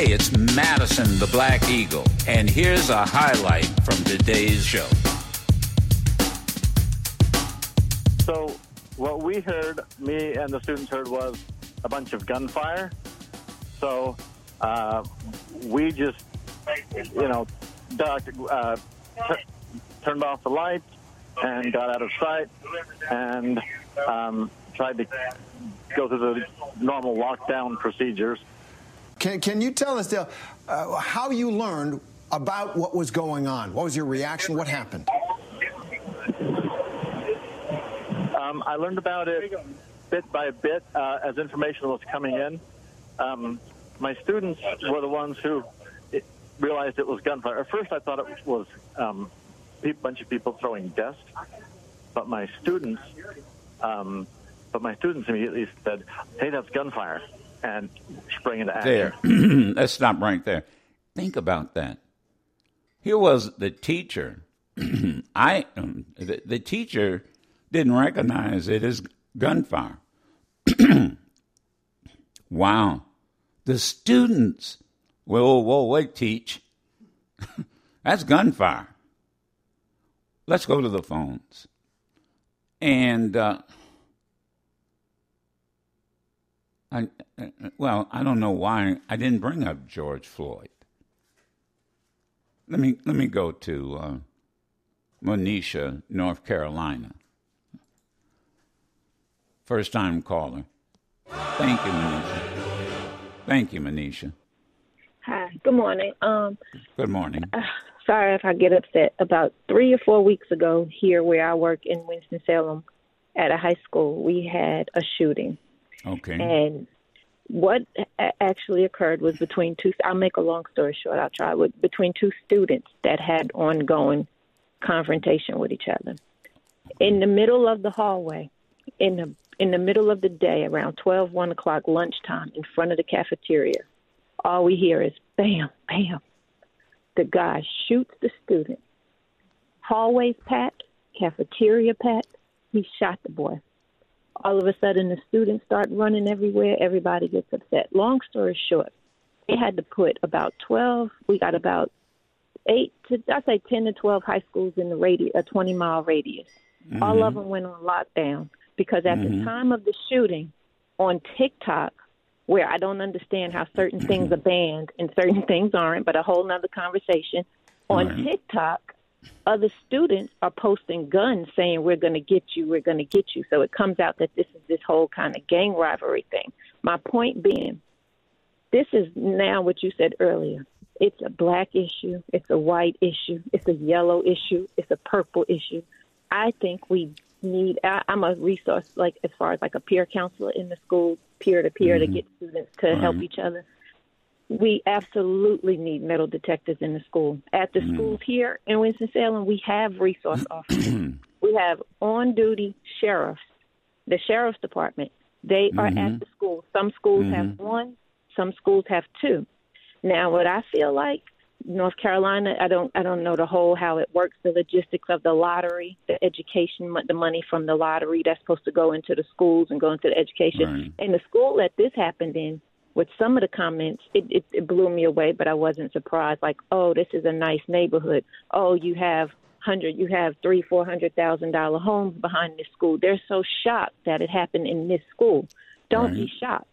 Hey, it's Madison the Black Eagle, and here's a highlight from today's show. So, what we heard, me and the students heard, was a bunch of gunfire. So, uh, we just, you know, ducked, uh, t- turned off the lights and got out of sight and um, tried to go through the normal lockdown procedures. Can, can you tell us, Dale, uh, how you learned about what was going on? What was your reaction? What happened? Um, I learned about it bit by bit uh, as information was coming in. Um, my students were the ones who realized it was gunfire. At first, I thought it was um, a bunch of people throwing dust, but my students, um, but my students immediately said, "Hey, that's gunfire," and sprang into action. There. Let's stop right there. Think about that. Here was the teacher. I um, the, the teacher didn't recognize it as gunfire. wow. The students, whoa, whoa, wait, teach. That's gunfire. Let's go to the phones. And, uh, I, well, I don't know why I didn't bring up George Floyd. Let me let me go to uh, Monisha, North Carolina. First time caller. Thank you, Manisha. Thank you, Manisha. Hi. Good morning. Um, Good morning. uh, sorry if I get upset. About three or four weeks ago, here where I work in Winston Salem, at a high school, we had a shooting, Okay. and what actually occurred was between two. I'll make a long story short. I'll try. With between two students that had ongoing confrontation with each other, in the middle of the hallway, in the in the middle of the day, around twelve, one o'clock, lunchtime, in front of the cafeteria, all we hear is bam, bam. The guy shoots the student. Hallways packed, cafeteria packed. He shot the boy. All of a sudden, the students start running everywhere. Everybody gets upset. Long story short, they had to put about 12, we got about eight to, I say 10 to 12 high schools in the radius, a 20 mile radius. All mm-hmm. of them went on lockdown because at the mm-hmm. time of the shooting on TikTok, where I don't understand how certain things are banned and certain things aren't, but a whole nother conversation. On Right. TikTok, other students are posting guns saying, We're going to get you, we're going to get you. So it comes out that this is this whole kind of gang rivalry thing. My point being, this is now what you said earlier. It's a black issue, it's a white issue, it's a yellow issue, it's a purple issue. I think we need. I, I'm a resource, like as far as like a peer counselor in the school, peer to peer, to mm-hmm. get students to help mm-hmm. each other. We absolutely need metal detectors in the school. At the mm. schools here in Winston Salem, we have resource officers. we have on duty sheriffs, the sheriff's department. They are at mm-hmm. the school. Some schools have mm-hmm. one, some schools have two. Now, what I feel like North Carolina, I don't, I don't know the whole how it works, the logistics of the lottery, the education, the money from the lottery that's supposed to go into the schools and go into the education. Right. And the school that this happened in, with some of the comments, it, it, it blew me away, but I wasn't surprised. Like, oh, this is a nice neighborhood. Oh, you have hundred, you have three, four hundred thousand dollar homes behind this school. They're so shocked that it happened in this school. Don't be shocked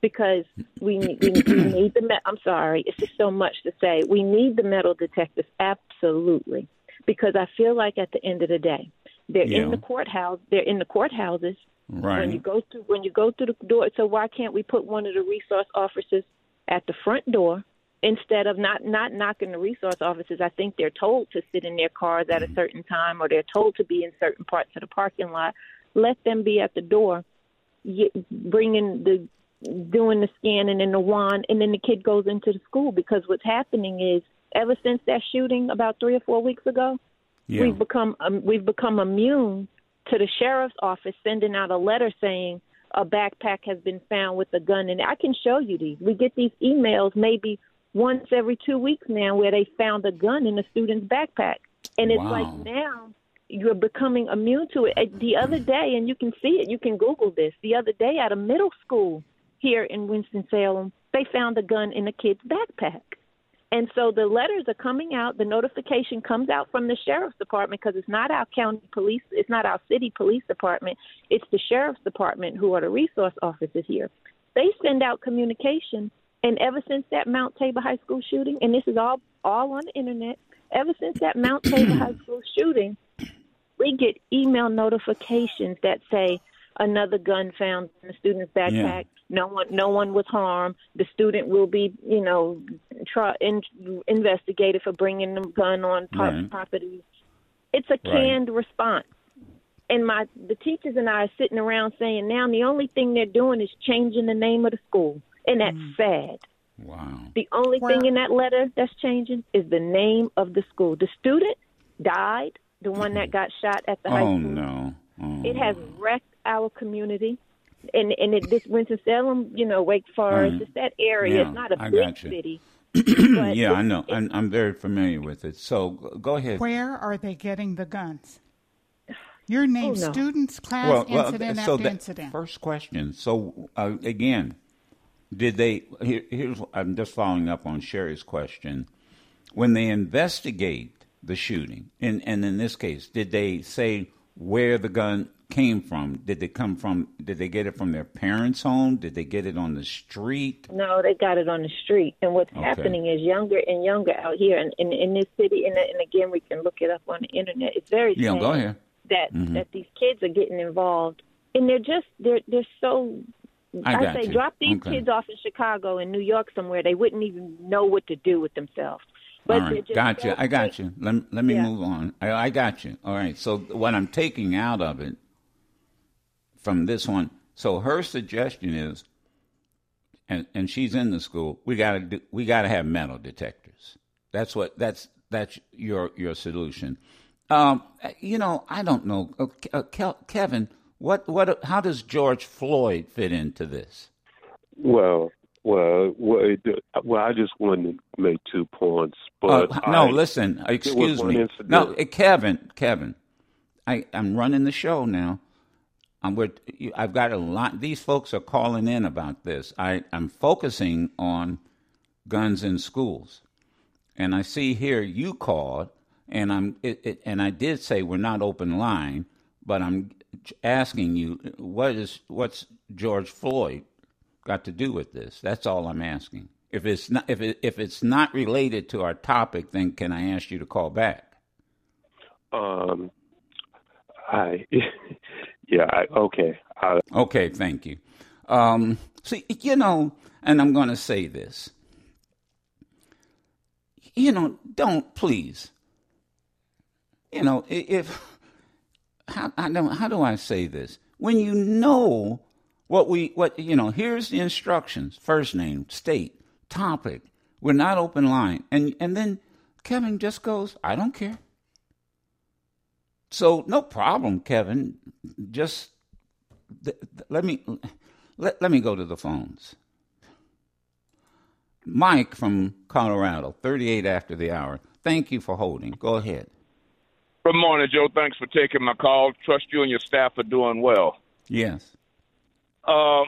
because we need, we, we need the. Me- I'm sorry, it's just so much to say. We need the metal detectors absolutely because I feel like at the end of the day, they're Yeah. in the courthouse. They're in the courthouses. When you go to when you go through the door, so why can't we put one of the resource officers at the front door instead of not not knocking the resource officers? I think they're told to sit in their cars at a certain time, or they're told to be in certain parts of the parking lot. Let them be at the door, y- bringing the doing the scanning and the wand, and then the kid goes into the school because what's happening is ever since that shooting about three or four weeks ago, Yeah. we've become um, we've become immune to the sheriff's office sending out a letter saying a backpack has been found with a gun and. I can show you these. We get these emails maybe once every two weeks now where they found a gun in a student's backpack, and it's Wow. like now you're becoming immune to it. Uh, The other day, and you can see it. You can Google this. The other day at a middle school here in Winston Salem, they found a gun in a kid's backpack. And so the letters are coming out. The notification comes out from the sheriff's department because it's not our county police, it's not our city police department, it's the sheriff's department who are the resource officers here. They send out communication, and ever since that Mount Tabor High School shooting, and this is all all on the internet, ever since that Mount Tabor High School shooting, we get email notifications that say another gun found in the student's backpack. Yeah. No one, no one was harmed. The student will be, you know, try, in, investigated for bringing the gun on right. property. It's a canned right. response. And my the teachers and I are sitting around saying now the only thing they're doing is changing the name of the school, and that's mm. sad. Wow. The only well, thing in that letter that's changing is the name of the school. The student died, the one that got shot at the oh, high school. No. Oh, it has wrecked our community. And and it, this Winston Salem, you know, Wake Forest, mm. it's that area. Yeah, it's not a I big city. yeah, I know. I'm, I'm very familiar with it. So go ahead. Where are they getting the guns? Your name, oh, no. students, class, well, well, incident so after incident. First question. So uh, again, did they? Here, here's I'm just following up on Sherry's question. When they investigate the shooting, and and in this case, did they say where the gun came from? Did they come from? Did they get it from their parents' home? Did they get it on the street? No, they got it on the street. And what's okay. happening is younger and younger out here, and in, in, this city, and, and again, we can look it up on the internet. It's very yeah. Go ahead. That mm-hmm. that these kids are getting involved, and they're just they're they're so. I, I say, you. drop these okay. kids off in Chicago and New York somewhere. They wouldn't even know what to do with themselves. But All right, got you. I got you. Let, let me yeah. move on. I, I got you. All right. So what I'm taking out of it from this one. So her suggestion is, and and she's in the school. We got to do. We got to have metal detectors. That's what. That's that's your your solution. Um, you know, I don't know, uh, uh Kevin. What what? How does George Floyd fit into this? Well, well, well, well, I just wanted to make two points. But uh, no, I, listen, excuse me. No, Kevin, Kevin, I, I'm running the show now. I'm with, I've got a lot. These folks are calling in about this. I, I'm focusing on guns in schools, and I see here you called, and I'm it, it, and I did say we're not open line, but I'm asking you what is what's George Floyd got to do with this? That's all I'm asking. If it's not if it, if it's not related to our topic, then can I ask you to call back? Um, I Yeah. I, okay. I, okay. Thank you. Um, see, you know, and I'm going to say this. You know, don't please. You know, if how I don't, how do I say this? When you know what we what you know, here's the instructions: first name, state, topic. We're not open line, and and then Kevin just goes, "I don't care." So no problem, Kevin. Just th- th- let me let, let me go to the phones. Mike from Colorado, 38 after the hour. Thank you for holding. Go ahead. Good morning, Joe. Thanks for taking my call. Trust you and your staff are doing well. Yes. Uh,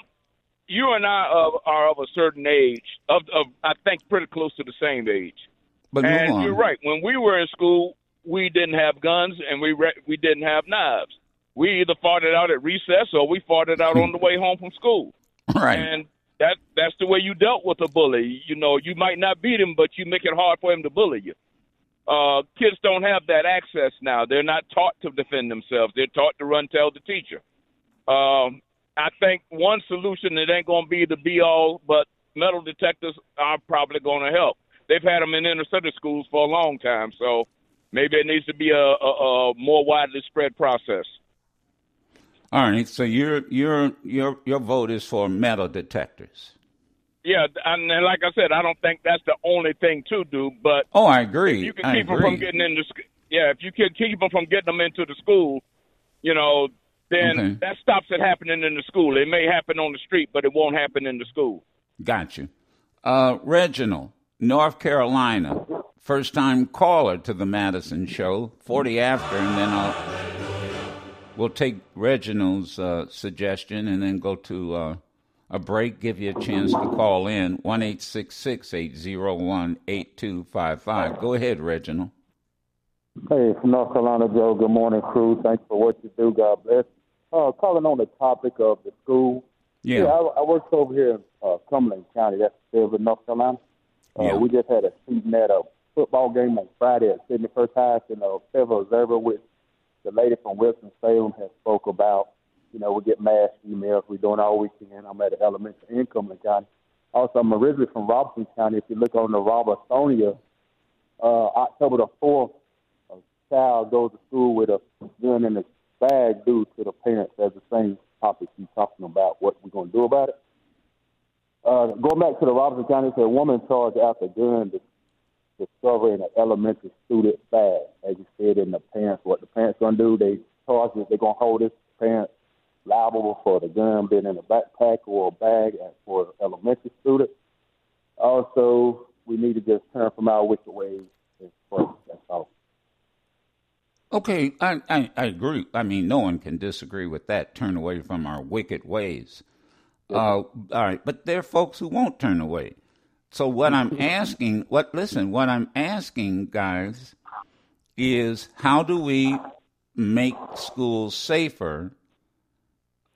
you and I uh, are of a certain age, of, of I think pretty close to the same age. But and you're right. When we were in school, we didn't have guns and we re- we didn't have knives. We either fought it out at recess or we fought it out on the way home from school. Right. And that that's the way you dealt with a bully. You know, you might not beat him, but you make it hard for him to bully you. Uh, kids don't have that access now. They're not taught to defend themselves. They're taught to run tell the teacher. Um, I think one solution it ain't going to be the be all, but metal detectors are probably going to help. They've had them in inner city schools for a long time, so maybe it needs to be a, a, a more widely spread process. All right. So your your your your vote is for metal detectors. Yeah, and like I said, I don't think that's the only thing to do. But oh, I agree. you can I keep agree. them from getting into, yeah, if you can keep them from getting them into the school, you know, then Okay. that stops it happening in the school. It may happen on the street, but it won't happen in the school. Got you. Uh, Reginald, North Carolina, first time caller to the Madison show, 40 after, and then I'll, we'll take Reginald's uh, suggestion and then go to uh, a break, give you a chance to call in one eight six six eight zero one eight two five five. Go ahead, Reginald. Hey, from North Carolina, Joe. Good morning, crew. Thanks for what you do. God bless. Uh, calling on the topic of the school. Yeah, yeah I, I work over here in uh, Cumberland County. That's still in North Carolina. Uh, yeah. We just had a student at a football game on Friday at Seventy-First High, and a Federal Observer with the lady from Winston Salem has spoke about. You know, we get mass emails. We're doing all we can. I'm at an elementary in Cumberland County. Also, I'm originally from Robeson County. If you look on the Robesonian, uh, October the 4th, a child goes to school with a gun in his bag due to the parents as the same topic he's talking about, what we're going to do about it. Uh, going back to the Robeson County, a woman charged after gun discovering an elementary student bag. As you said, in the parents, what the parents to do, they charge it, they're going to hold this parent liable for the gun being in a backpack or a bag for an elementary student. Also, we need to just turn from our wicked ways. That's all. Okay, I, I, I, agree. I mean, no one can disagree with that. Turn away from our wicked ways. Uh, all right, but there are folks who won't turn away. So what I'm asking, what listen, what I'm asking, guys, is how do we make schools safer,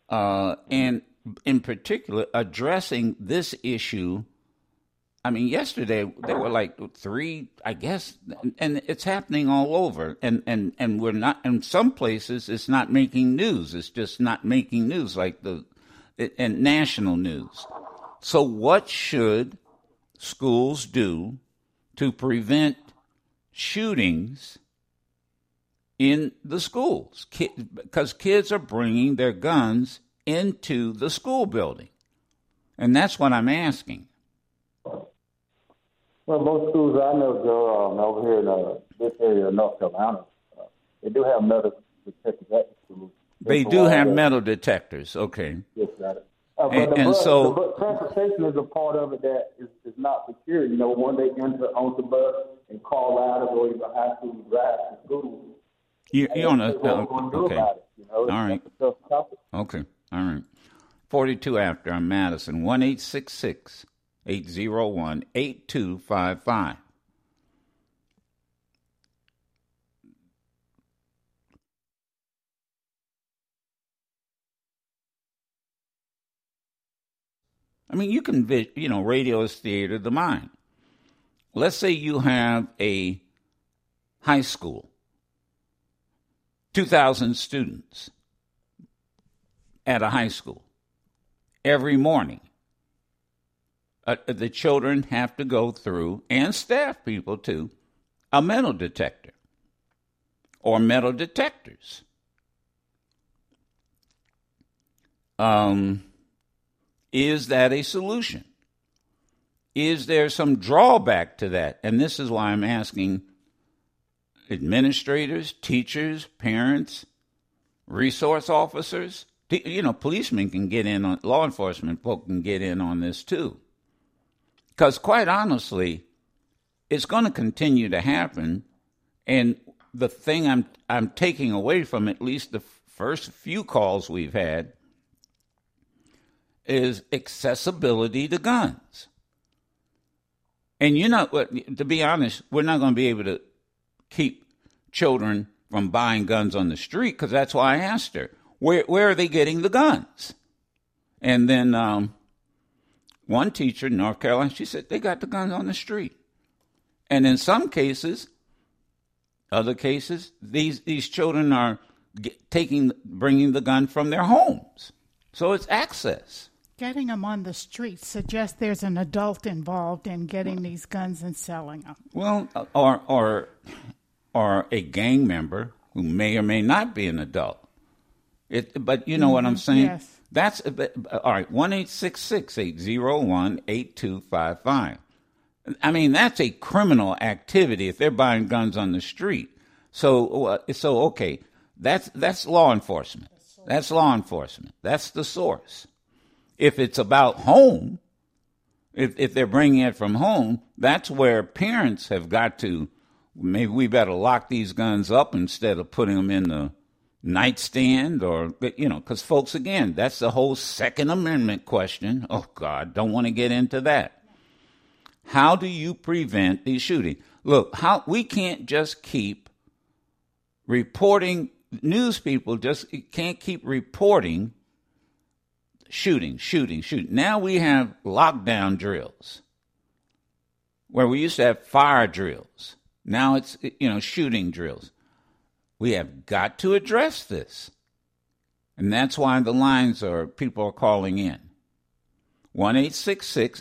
uh, and in particular addressing this issue I mean, yesterday there were like three, I guess, and it's happening all over. And, and, and we're not, in some places, it's not making news. It's just not making news like the, and national news. So, what should schools do to prevent shootings in the schools? Because kids are bringing their guns into the school building. And that's what I'm asking. Well, most schools I know, Joe, um, over here in uh, this area of North Carolina, uh, they do have metal detectors at the schools. They do have metal detectors. Okay. Yes, got it. Uh, and, and bus, so, the transportation is a part of it that is, is not secure. You know, one day enter on the bus and call out or even high school drive to school. You, you on a, uh, okay. It, you know? All right. Okay. All right. 42 after. I'm Madison. 1 866 801 8255. I mean, you can, you know, radio is theater of the mind. Let's say you have a high school, 2,000 students at a high school every morning uh, the children have to go through, and staff people too, a metal detector or metal detectors. Um, is that a solution? Is there some drawback to that? And this is why I'm asking administrators, teachers, parents, resource officers. You know, policemen can get in on, law enforcement folk can get in on this too. Because quite honestly, it's going to continue to happen. And the thing I'm I'm taking away from at least the first few calls we've had is accessibility to guns. And you know, to be honest, we're not going to be able to keep children from buying guns on the street because that's why I asked her, where where are they getting the guns? And then um, one teacher in North Carolina, she said they got the guns on the street. And in some cases, other cases, these, these children are taking, bringing the gun from their homes. So it's access. Getting them on the street suggests there's an adult involved in getting these guns and selling them. Well, or, or, or a gang member who may or may not be an adult. It, but you know mm-hmm. what I'm saying? Yes. That's all right. One eight six six eight zero one eight two five five. I mean, that's a criminal activity if they're buying guns on the street. So, uh, so okay, that's that's law enforcement. That's law enforcement. That's the source. If it's about home, if if they're bringing it from home, that's where parents have got to. Maybe we better lock these guns up instead of putting them in the nightstand or you know because folks again that's the whole second amendment question oh god don't want to get into that how do you prevent these shootings look how we can't just keep reporting news people just can't keep reporting shooting shooting shooting now we have lockdown drills where we used to have fire drills now it's you know shooting drills we have got to address this. And that's why the lines are people are calling in. 1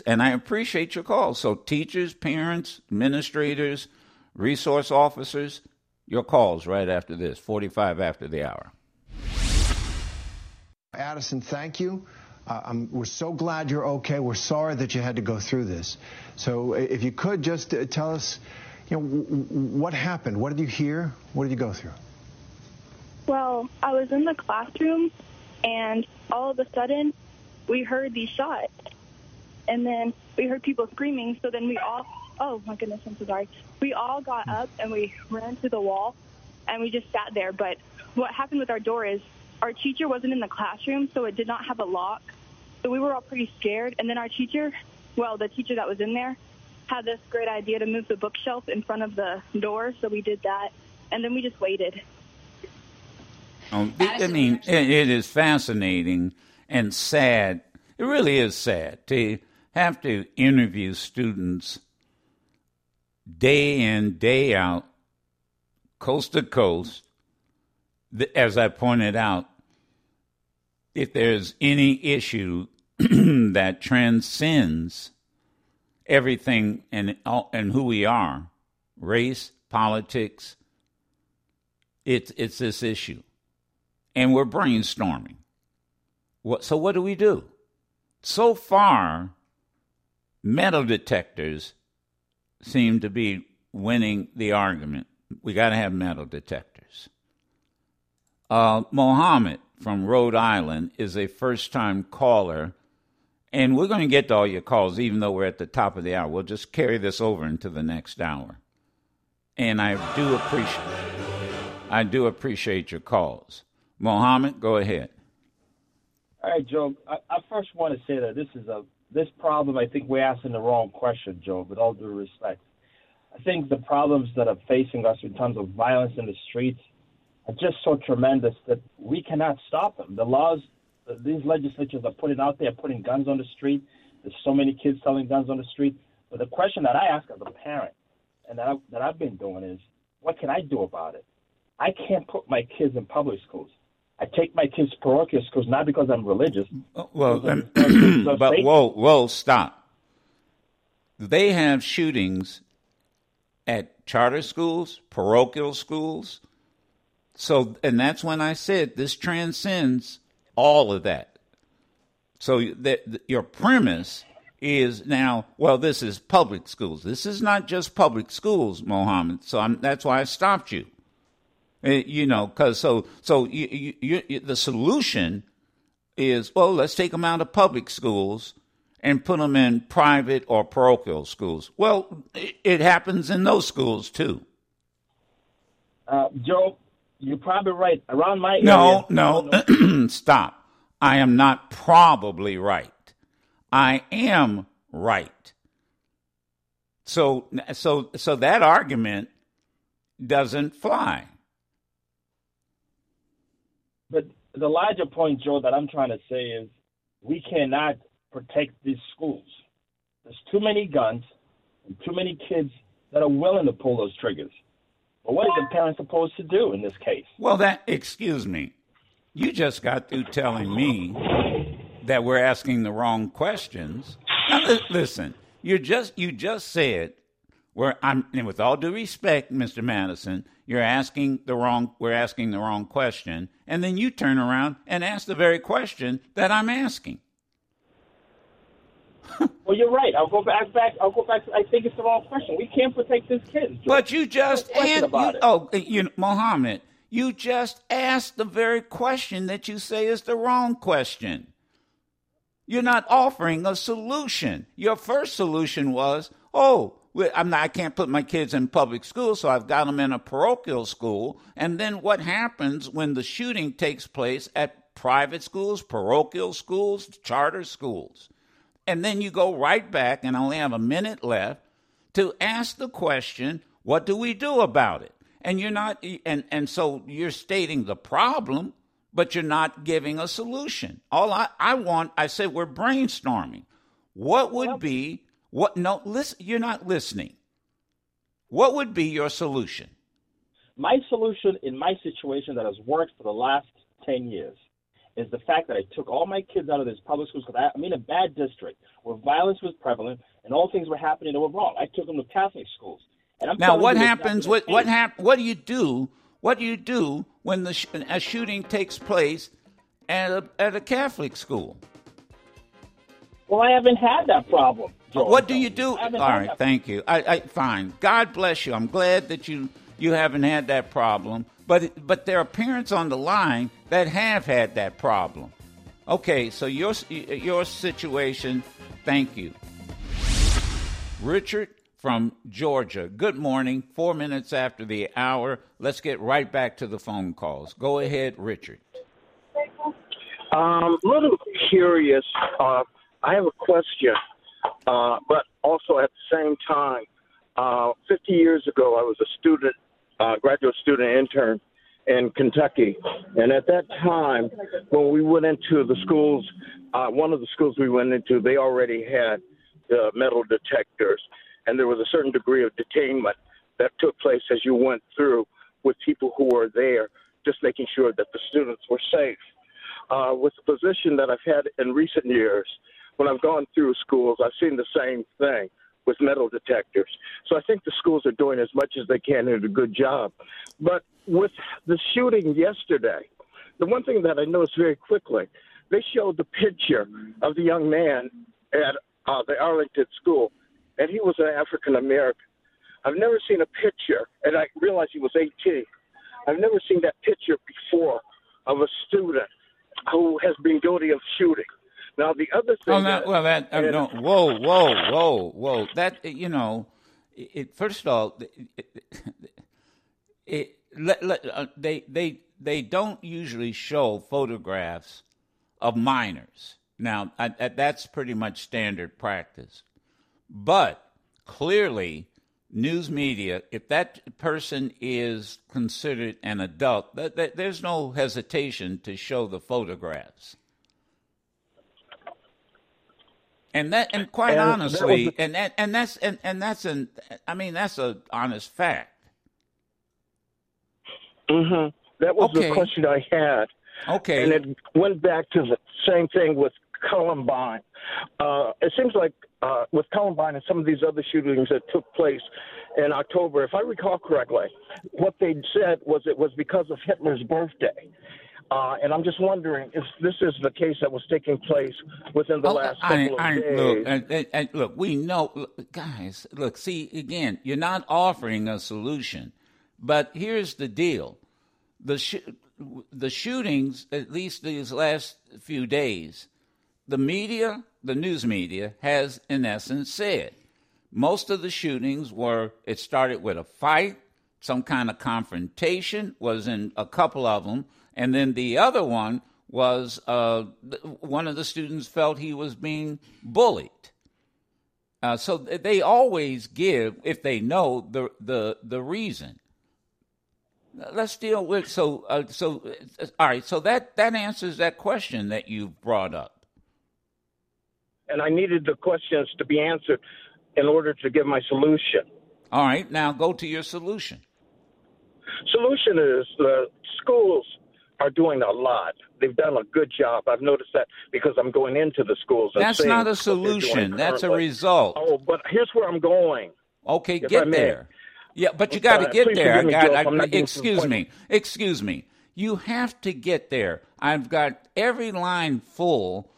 and I appreciate your calls. So, teachers, parents, administrators, resource officers, your calls right after this, 45 after the hour. Addison, thank you. Uh, we're so glad you're okay. We're sorry that you had to go through this. So, if you could just uh, tell us, you know, what happened? What did you hear? What did you go through? Well, I was in the classroom, and all of a sudden, we heard these shots. And then we heard people screaming, so then we all, oh my goodness, I'm so sorry. We all got up and we ran to the wall, and we just sat there. But what happened with our door is our teacher wasn't in the classroom, so it did not have a lock. So we were all pretty scared. And then our teacher, well, the teacher that was in there, had this great idea to move the bookshelf in front of the door, so we did that. And then we just waited. Um, I mean, it, it is fascinating and sad. It really is sad to have to interview students day in, day out, coast to coast. As I pointed out, if there's any issue that transcends everything and and who we are, race, politics, it's it's this issue and we're brainstorming. What, so, what do we do? So far, metal detectors seem to be winning the argument. We got to have metal detectors. Uh, Mohammed from Rhode Island is a first time caller, and we're going to get to all your calls, even though we're at the top of the hour. We'll just carry this over into the next hour. And I do appreciate I do appreciate your calls. Mohammed, go ahead. All right, Joe. I, I first want to say that this is a this problem. I think we're asking the wrong question, Joe. With all due respect, I think the problems that are facing us in terms of violence in the streets are just so tremendous that we cannot stop them. The laws, these legislatures are putting out there, putting guns on the street. There's so many kids selling guns on the street. But the question that I ask as a parent, and that, I, that I've been doing is, what can I do about it? I can't put my kids in public schools. I take my kids to parochial schools not because I'm religious. Well, but whoa, whoa, stop. They have shootings at charter schools, parochial schools. So, and that's when I said this transcends all of that. So, that your premise is now, well, this is public schools. This is not just public schools, Mohammed. So I'm, that's why I stopped you. Eh, you know, because so so you, you, you, the solution is well, let's take them out of public schools and put them in private or parochial schools. Well, it, it happens in those schools too. Uh, Joe, you're probably right. Around my no, no, stop. I am not probably right. I am right. So, so, so that argument doesn't fly. But the larger point, Joe, that I'm trying to say is we cannot protect these schools. There's too many guns and too many kids that are willing to pull those triggers. But what is the parent supposed to do in this case? Well, that, excuse me, you just got through telling me that we're asking the wrong questions. Now, listen, you just you just said where I'm, and with all due respect, Mr. Madison, you're asking the wrong we're asking the wrong question and then you turn around and ask the very question that i'm asking well you're right. I'll go back back i'll go back i think it's the wrong question we can't protect this kid but you just and you, oh uh, you mohammed you just asked the very question that you say is the wrong question. You're not offering a solution. Your first solution was oh I'm not, I can't put my kids in public school, so I've got them in a parochial school. And then what happens when the shooting takes place at private schools, parochial schools, charter schools? And then you go right back, and I only have a minute left to ask the question, what do we do about it? And you're not, and, and so you're stating the problem, but you're not giving a solution. All I, I want, I said, we're brainstorming. What would be, what, no, listen, you're not listening. What would be your solution? My solution in my situation that has worked for the last 10 years is the fact that I took all my kids out of this public schools because I'm in a bad district where violence was prevalent and all things were happening that were wrong. I took them to Catholic schools. now, what happens? What what hap- What do you do? What do you do when the sh- a shooting takes place at a, at a Catholic school? Well, I haven't had that problem. George. What do you do? All right, thank you. I, I, fine. God bless you. I'm glad that you you haven't had that problem. But but there are parents on the line that have had that problem. Okay, so your your situation. Thank you, Richard from Georgia. Good morning. Four minutes after the hour. Let's get right back to the phone calls. Go ahead, Richard. Um, a little curious. Uh, I have a question, uh, but also at the same time, uh, 50 years ago, I was a student uh, graduate student intern in Kentucky. And at that time, when we went into the schools, uh, one of the schools we went into, they already had the metal detectors. And there was a certain degree of detainment that took place as you went through with people who were there, just making sure that the students were safe. Uh, with the position that I've had in recent years, when I've gone through schools, I've seen the same thing with metal detectors. So I think the schools are doing as much as they can and a good job. But with the shooting yesterday, the one thing that I noticed very quickly, they showed the picture of the young man at uh, the Arlington school, and he was an African American. I've never seen a picture, and I realized he was 18. I've never seen that picture before of a student who has been guilty of shooting. Now the other thing. Oh, no, that, well, that uh, no, whoa, whoa, whoa, whoa. That you know, it, first of all, it, it, let, let, uh, they they they don't usually show photographs of minors. Now I, I, that's pretty much standard practice, but clearly news media, if that person is considered an adult, that, that, there's no hesitation to show the photographs. And that, and quite and honestly, that and that, and that's, and, and that's an, I mean, that's a honest fact. Mm-hmm. That was okay. the question I had. Okay. And it went back to the same thing with Columbine. Uh, it seems like uh, with Columbine and some of these other shootings that took place in October, if I recall correctly, what they said was it was because of Hitler's birthday. Uh, and I'm just wondering if this is the case that was taking place within the oh, last couple I, I, of days. Look, and, and, look, we know, look, guys. Look, see again, you're not offering a solution. But here's the deal: the sh- the shootings, at least these last few days, the media, the news media, has in essence said most of the shootings were. It started with a fight, some kind of confrontation. Was in a couple of them and then the other one was uh, one of the students felt he was being bullied. Uh, so they always give, if they know the the the reason. Let's deal with so uh, so. Uh, all right, so that that answers that question that you brought up. And I needed the questions to be answered in order to give my solution. All right, now go to your solution. Solution is the schools are doing a lot. They've done a good job. I've noticed that because I'm going into the schools. That's not a solution. That's a result. Oh, but here's where I'm going. Okay, get there. Yeah, but you got to get there. I got. Excuse me. Excuse me. You have to get there. I've got every line full,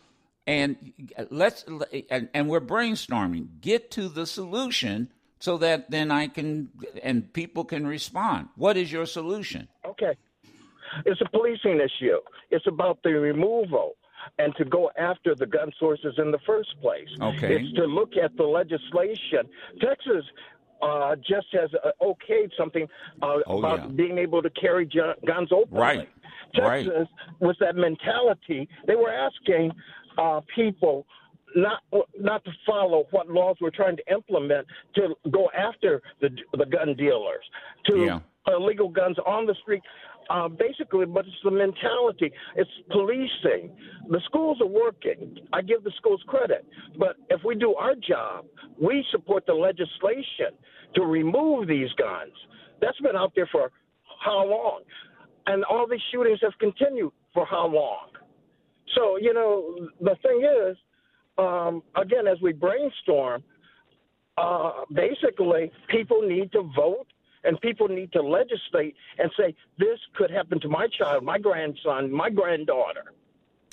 and let's and, and we're brainstorming. Get to the solution so that then I can and people can respond. What is your solution? Okay. It's a policing issue. It's about the removal and to go after the gun sources in the first place. Okay. It's to look at the legislation. Texas uh, just has uh, okayed something uh, oh, about yeah. being able to carry ju- guns openly. Right. Texas right. was that mentality. They were asking uh, people not not to follow what laws we're trying to implement to go after the the gun dealers, to yeah. illegal guns on the street. Uh, basically, but it's the mentality. It's policing. The schools are working. I give the schools credit. But if we do our job, we support the legislation to remove these guns. That's been out there for how long? And all these shootings have continued for how long? So, you know, the thing is, um, again, as we brainstorm, uh, basically, people need to vote and people need to legislate and say, this could happen to my child, my grandson, my granddaughter.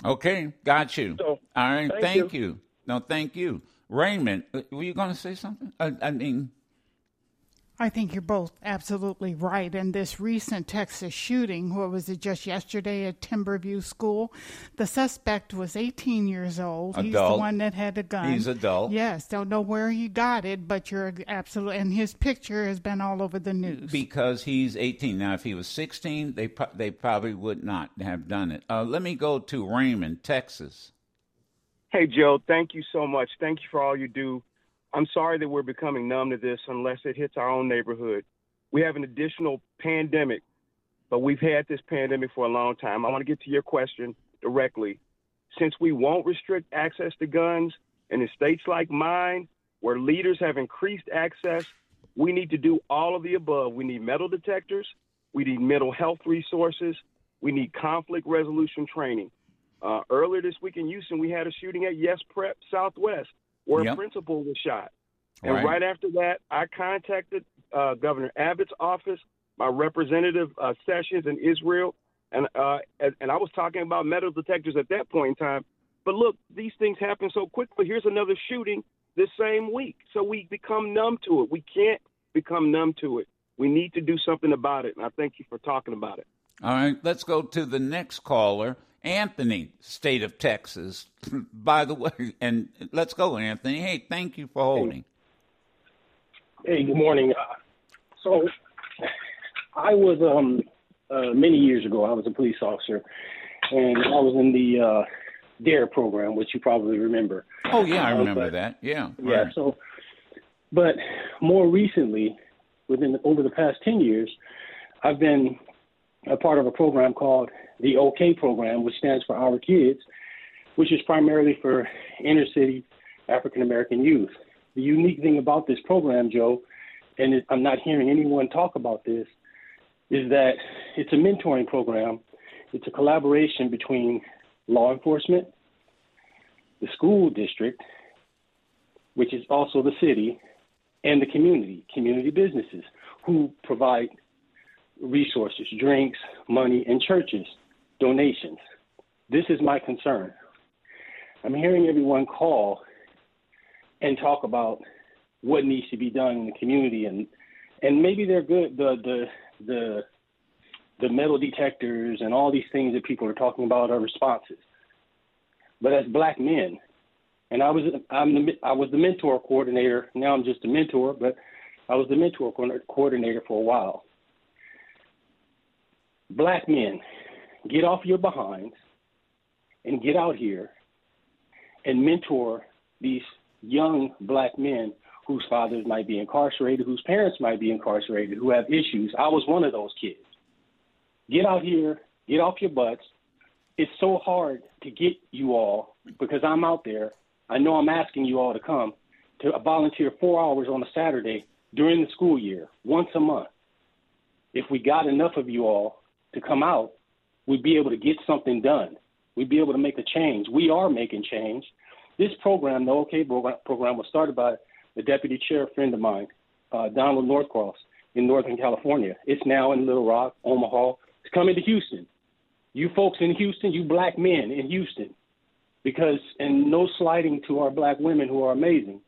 Okay, got you. So, All right, thank thank you. you. No, thank you. Raymond, were you going to say something? I, I mean, I think you're both absolutely right. In this recent Texas shooting, what was it just yesterday at Timberview School? The suspect was 18 years old. Adult. He's the one that had a gun. He's adult. Yes, don't know where he got it, but you're absolutely. And his picture has been all over the news. because he's 18. Now, if he was 16, they pro- they probably would not have done it. Uh, let me go to Raymond, Texas. Hey, Joe, thank you so much. Thank you for all you do. I'm sorry that we're becoming numb to this unless it hits our own neighborhood. We have an additional pandemic, but we've had this pandemic for a long time. I want to get to your question directly. Since we won't restrict access to guns, and in states like mine, where leaders have increased access, we need to do all of the above. We need metal detectors, we need mental health resources, we need conflict resolution training. Uh, earlier this week in Houston, we had a shooting at Yes Prep Southwest where Yep. a principal was shot. And Right. right, after that, I contacted uh, Governor Abbott's office, my representative uh, Sessions in Israel, and uh, and and I was talking about metal detectors at that point in time. But look, these things happen so quickly. Here's another shooting this same week, so we become numb to it. We can't become numb to it. We need to do something about it. And I thank you for talking about it. All right, let's go to the next caller, Anthony, state of Texas. By the way, and let's go, Anthony. Hey, thank you for holding. Hey, good morning. Uh, so, I was um uh, many years ago. I was a police officer, and I was in the uh, DARE program, which you probably remember. Oh yeah, I Uh, remember but- that. Yeah, Yeah. right. So, but more recently, within over the past ten years, I've been a part of a program called the OK program, which stands for Our Kids, which is primarily for inner city African American youth. The unique thing about this program, Joe, and it, I'm not hearing anyone talk about this, is that it's a mentoring program. It's a collaboration between law enforcement, the school district, which is also the city, and the community, community businesses who provide resources, drinks, money, and churches, donations. This is my concern. I'm hearing everyone call and talk about what needs to be done in the community and and maybe they're good the the the the metal detectors and all these things that people are talking about are responses. But as black men, and I was I'm the I was the mentor coordinator. Now I'm just a mentor, but I was the mentor co- coordinator for a while. Black men, get off your behinds and get out here and mentor these young black men whose fathers might be incarcerated, whose parents might be incarcerated, who have issues. I was one of those kids. Get out here, get off your butts. It's so hard to get you all because I'm out there. I know I'm asking you all to come to volunteer four hours on a Saturday during the school year, once a month. If we got enough of you all to come out, we'd be able to get something done. We'd be able to make a change. We are making change. This program, the OK program, was started by the deputy sheriff friend of mine, uh, Donald Northcross, in Northern California. It's now in Little Rock, Omaha. It's coming to Houston. You folks in Houston, you black men in Houston, because, and no slighting to our black women who are amazing,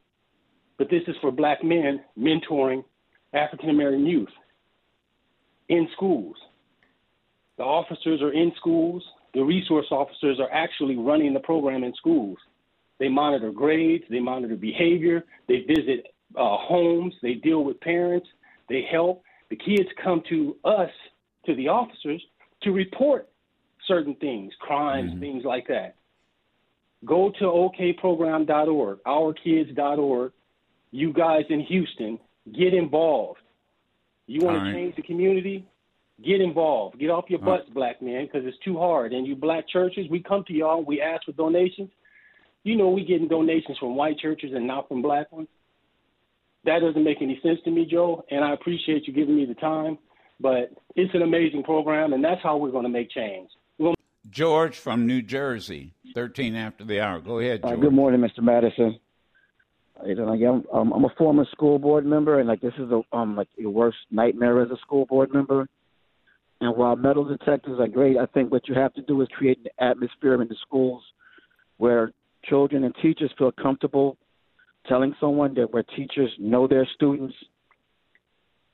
but this is for black men mentoring African American youth in schools. The officers are in schools, the resource officers are actually running the program in schools. They monitor grades, they monitor behavior, they visit uh, homes, they deal with parents, they help. The kids come to us, to the officers, to report certain things, crimes, mm-hmm. things like that. Go to okprogram.org, ourkids.org. You guys in Houston, get involved. You want to change the community? Get involved. Get off your butts, right. black man, because it's too hard. And you black churches, we come to y'all, we ask for donations. You know we getting donations from white churches and not from black ones. That doesn't make any sense to me, Joe, and I appreciate you giving me the time. But it's an amazing program, and that's how we're going to make change. George from New Jersey, 13 after the hour. Go ahead, George. Uh, good morning, Mr. Madison. You know, like I'm, um, I'm a former school board member, and like this is a um like your worst nightmare as a school board member. And while metal detectors are great, I think what you have to do is create an atmosphere in the schools where children and teachers feel comfortable telling someone that where teachers know their students,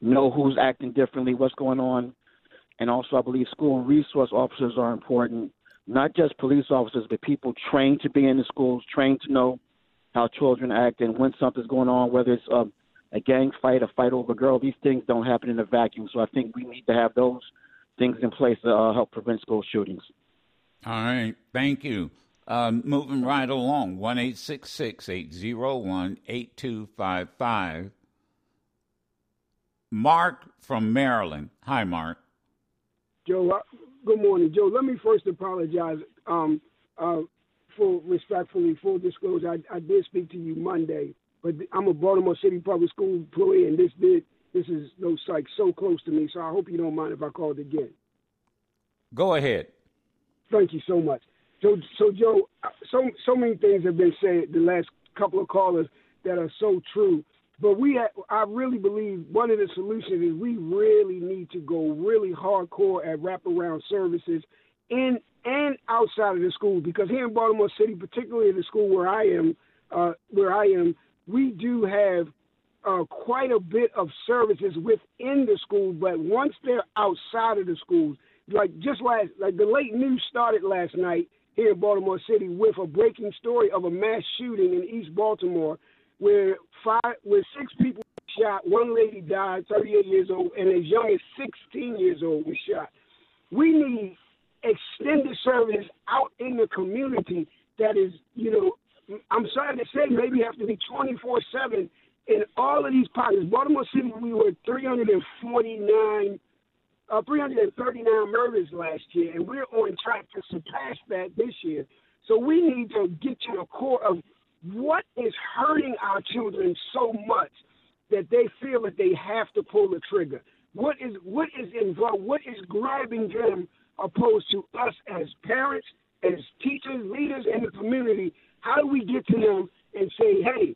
know who's acting differently, what's going on, and also, I believe school and resource officers are important, not just police officers, but people trained to be in the schools, trained to know how children act and when something's going on, whether it's um, a gang fight, a fight over a girl. These things don't happen in a vacuum. So I think we need to have those things in place to uh, help prevent school shootings. All right. Thank you. Um, moving right along, 1 801 8255. Mark from Maryland. Hi, Mark. Joe, uh, good morning, Joe. Let me first apologize. Um, uh, full respectfully, full disclosure, I, I, did speak to you Monday, but I'm a Baltimore City Public School employee, and this did this is no psych so close to me. So I hope you don't mind if I called again. Go ahead. Thank you so much. So, so Joe, uh, so so many things have been said the last couple of callers that are so true. But we, I really believe one of the solutions is we really need to go really hardcore at wraparound services in and outside of the school because here in Baltimore City, particularly in the school where I am, uh, where I am, we do have uh, quite a bit of services within the school. But once they're outside of the schools, like just last, like the late news started last night here in Baltimore City with a breaking story of a mass shooting in East Baltimore where five, where six people shot. One lady died, 38 years old, and as young as 16 years old was shot. We need extended service out in the community that is, you know, I'm sorry to say, maybe have to be 24 7 in all of these pockets. Baltimore City, we were 349, uh, 339 murders last year, and we're on track to surpass that this year. So we need to get to the core of what is hurting our children so much that they feel that they have to pull the trigger? What is what is involved? What is grabbing them opposed to us as parents, as teachers, leaders in the community? How do we get to them and say, hey,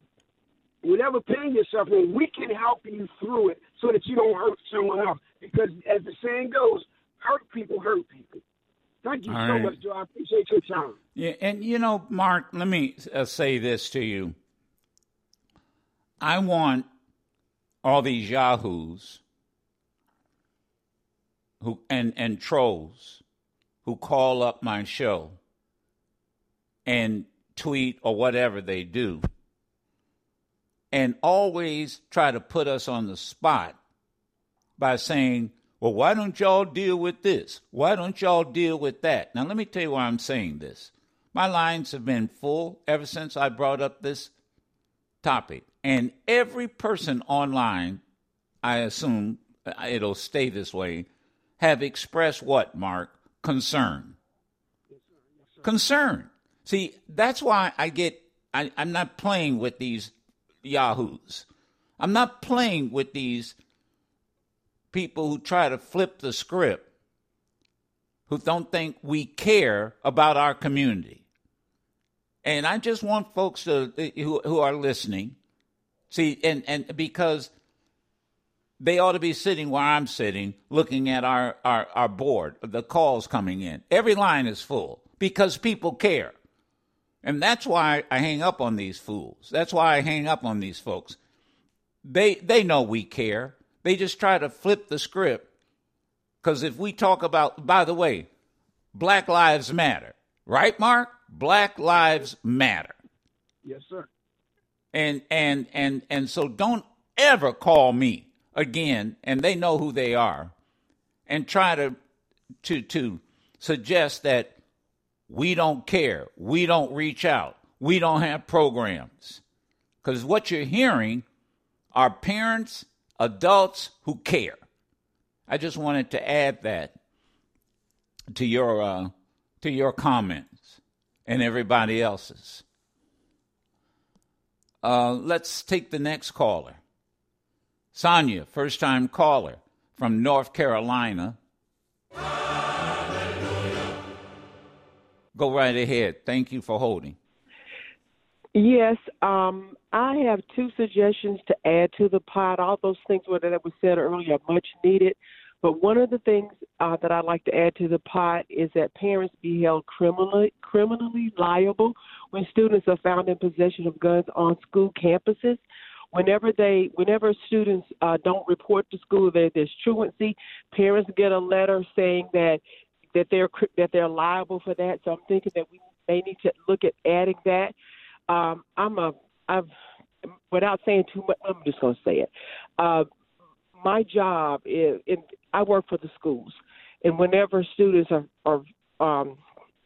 whatever pain you're suffering, we can help you through it so that you don't hurt someone else? Because as the saying goes, hurt people hurt people. Thank you All so right. much, Joe. I appreciate your time. Yeah, and you know, Mark, let me uh, say this to you. I want all these yahoos who and and trolls who call up my show and tweet or whatever they do and always try to put us on the spot by saying well, why don't y'all deal with this? Why don't y'all deal with that? Now, let me tell you why I'm saying this. My lines have been full ever since I brought up this topic. And every person online, I assume uh, it'll stay this way, have expressed what, Mark? Concern. Concern. See, that's why I get, I, I'm not playing with these yahoos. I'm not playing with these people who try to flip the script, who don't think we care about our community. And I just want folks to, who, who are listening, see, and, and because they ought to be sitting where I'm sitting, looking at our, our, our board, the calls coming in. Every line is full because people care. And that's why I hang up on these fools. That's why I hang up on these folks. They they know we care. They just try to flip the script. Because if we talk about, by the way, Black Lives Matter. Right, Mark? Black Lives Matter. Yes, sir. And and and and so don't ever call me again, and they know who they are, and try to to to suggest that we don't care, we don't reach out, we don't have programs. Because what you're hearing are parents, adults who care. I just wanted to add that to your uh, to your comments and everybody else's. Uh, let's take the next caller. Sonia, first time caller from North Carolina. Go right ahead. Thank you for holding. Yes, um, I have two suggestions to add to the pot. All those things that were said earlier are much needed. But one of the things uh, that I'd like to add to the pot is that parents be held criminally criminally liable when students are found in possession of guns on school campuses. Whenever they, whenever students uh, don't report to school, there, there's truancy. Parents get a letter saying that that they're that they're liable for that. So I'm thinking that we may need to look at adding that. Um, I'm a I've without saying too much. I'm just going to say it. Uh, my job is I work for the schools, and whenever students are are um,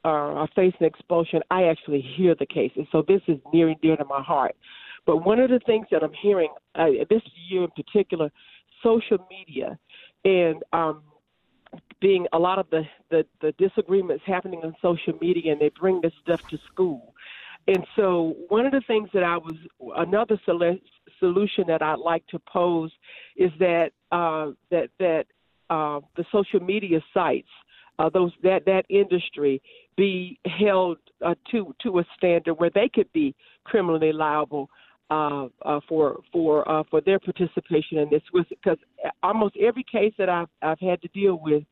are, facing expulsion, I actually hear the cases. So this is near and dear to my heart. But one of the things that I'm hearing uh, this year in particular, social media, and um, being a lot of the, the the disagreements happening on social media, and they bring this stuff to school. And so, one of the things that I was another solution that I'd like to pose is that uh, that that uh, the social media sites, uh, those that that industry, be held uh, to to a standard where they could be criminally liable uh, uh, for for for their participation in this. Because almost every case that I've I've had to deal with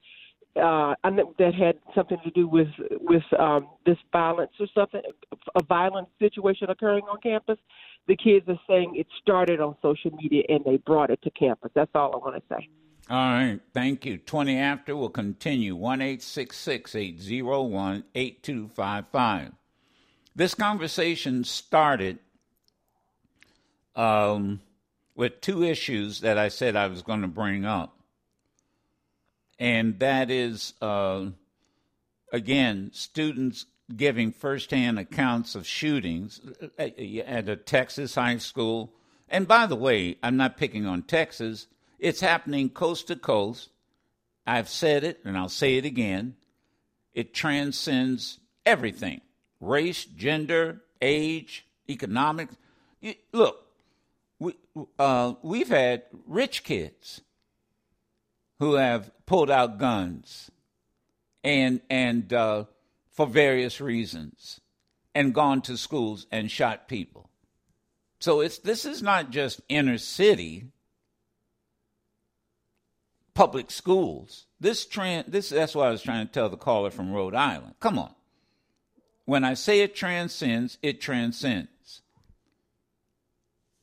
uh, that had something to do with with um, this violence or something, a violent situation occurring on campus. The kids are saying it started on social media and they brought it to campus. That's all I want to say. All right, thank you. Twenty after will continue. One eight six six eight zero one eight two five five. This conversation started um, with two issues that I said I was going to bring up and that is, uh, again, students giving firsthand accounts of shootings at a Texas high school. And by the way, I'm not picking on Texas, it's happening coast to coast. I've said it and I'll say it again. It transcends everything race, gender, age, economics. Look, we, uh, we've had rich kids who have pulled out guns and and uh, for various reasons and gone to schools and shot people. So it's this is not just inner city public schools. This trend this that's what I was trying to tell the caller from Rhode Island. Come on. When I say it transcends, it transcends.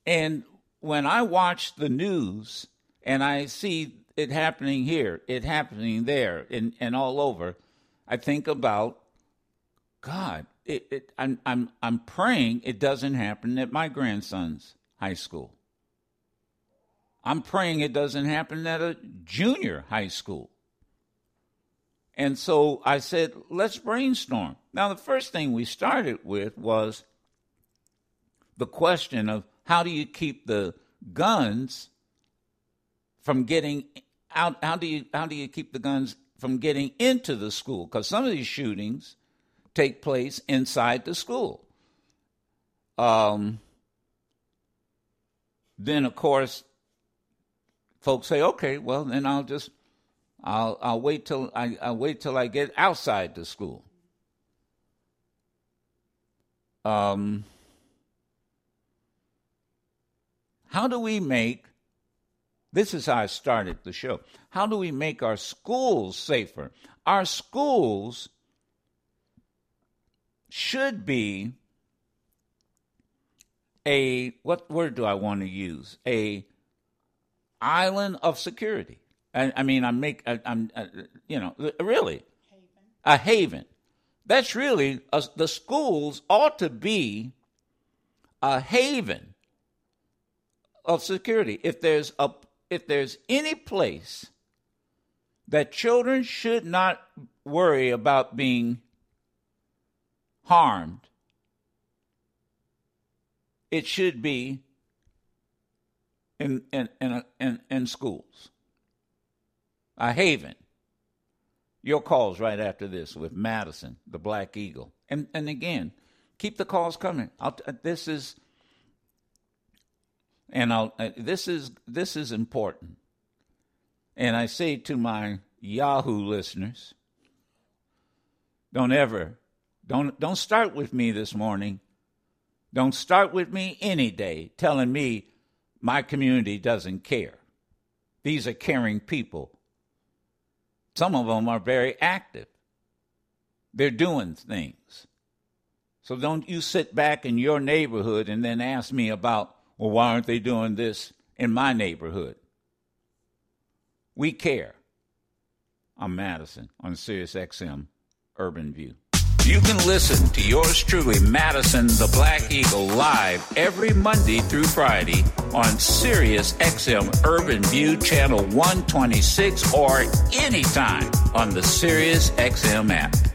And when I watch the news and I see it happening here, it happening there, and, and all over. I think about God. It, it, I'm, I'm, I'm praying it doesn't happen at my grandson's high school. I'm praying it doesn't happen at a junior high school. And so I said, let's brainstorm. Now, the first thing we started with was the question of how do you keep the guns from getting out? How do you how do you keep the guns from getting into the school? Because some of these shootings take place inside the school. Um, then of course, folks say, okay, well then I'll just I'll I'll wait till I I'll wait till I get outside the school. Um, how do we make this is how I started the show. How do we make our schools safer? Our schools should be a what word do I want to use? A island of security. I, I mean, I make I, am uh, you know uh, really a haven. That's really a, the schools ought to be a haven of security. If there's a if there's any place that children should not worry about being harmed, it should be in in in, in, in schools. A haven. Your calls right after this with Madison, the Black Eagle, and and again, keep the calls coming. I'll, uh, this is, and I'll. Uh, this is this is important. And I say to my Yahoo listeners, don't ever, don't don't start with me this morning. Don't start with me any day telling me my community doesn't care. These are caring people some of them are very active. They're doing things. So don't you sit back in your neighborhood and then ask me about, well, why aren't they doing this in my neighborhood? We care. I'm Madison on Sirius XM Urban View. You can listen to yours truly, Madison the Black Eagle, live every Monday through Friday on Sirius XM Urban View Channel 126 or anytime on the Sirius XM app.